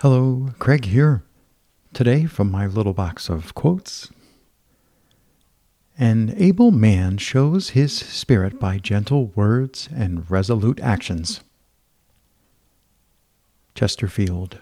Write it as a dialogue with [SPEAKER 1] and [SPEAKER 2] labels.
[SPEAKER 1] Hello, Craig here. Today, from my little box of quotes An able man shows his spirit by gentle words and resolute actions. Chesterfield.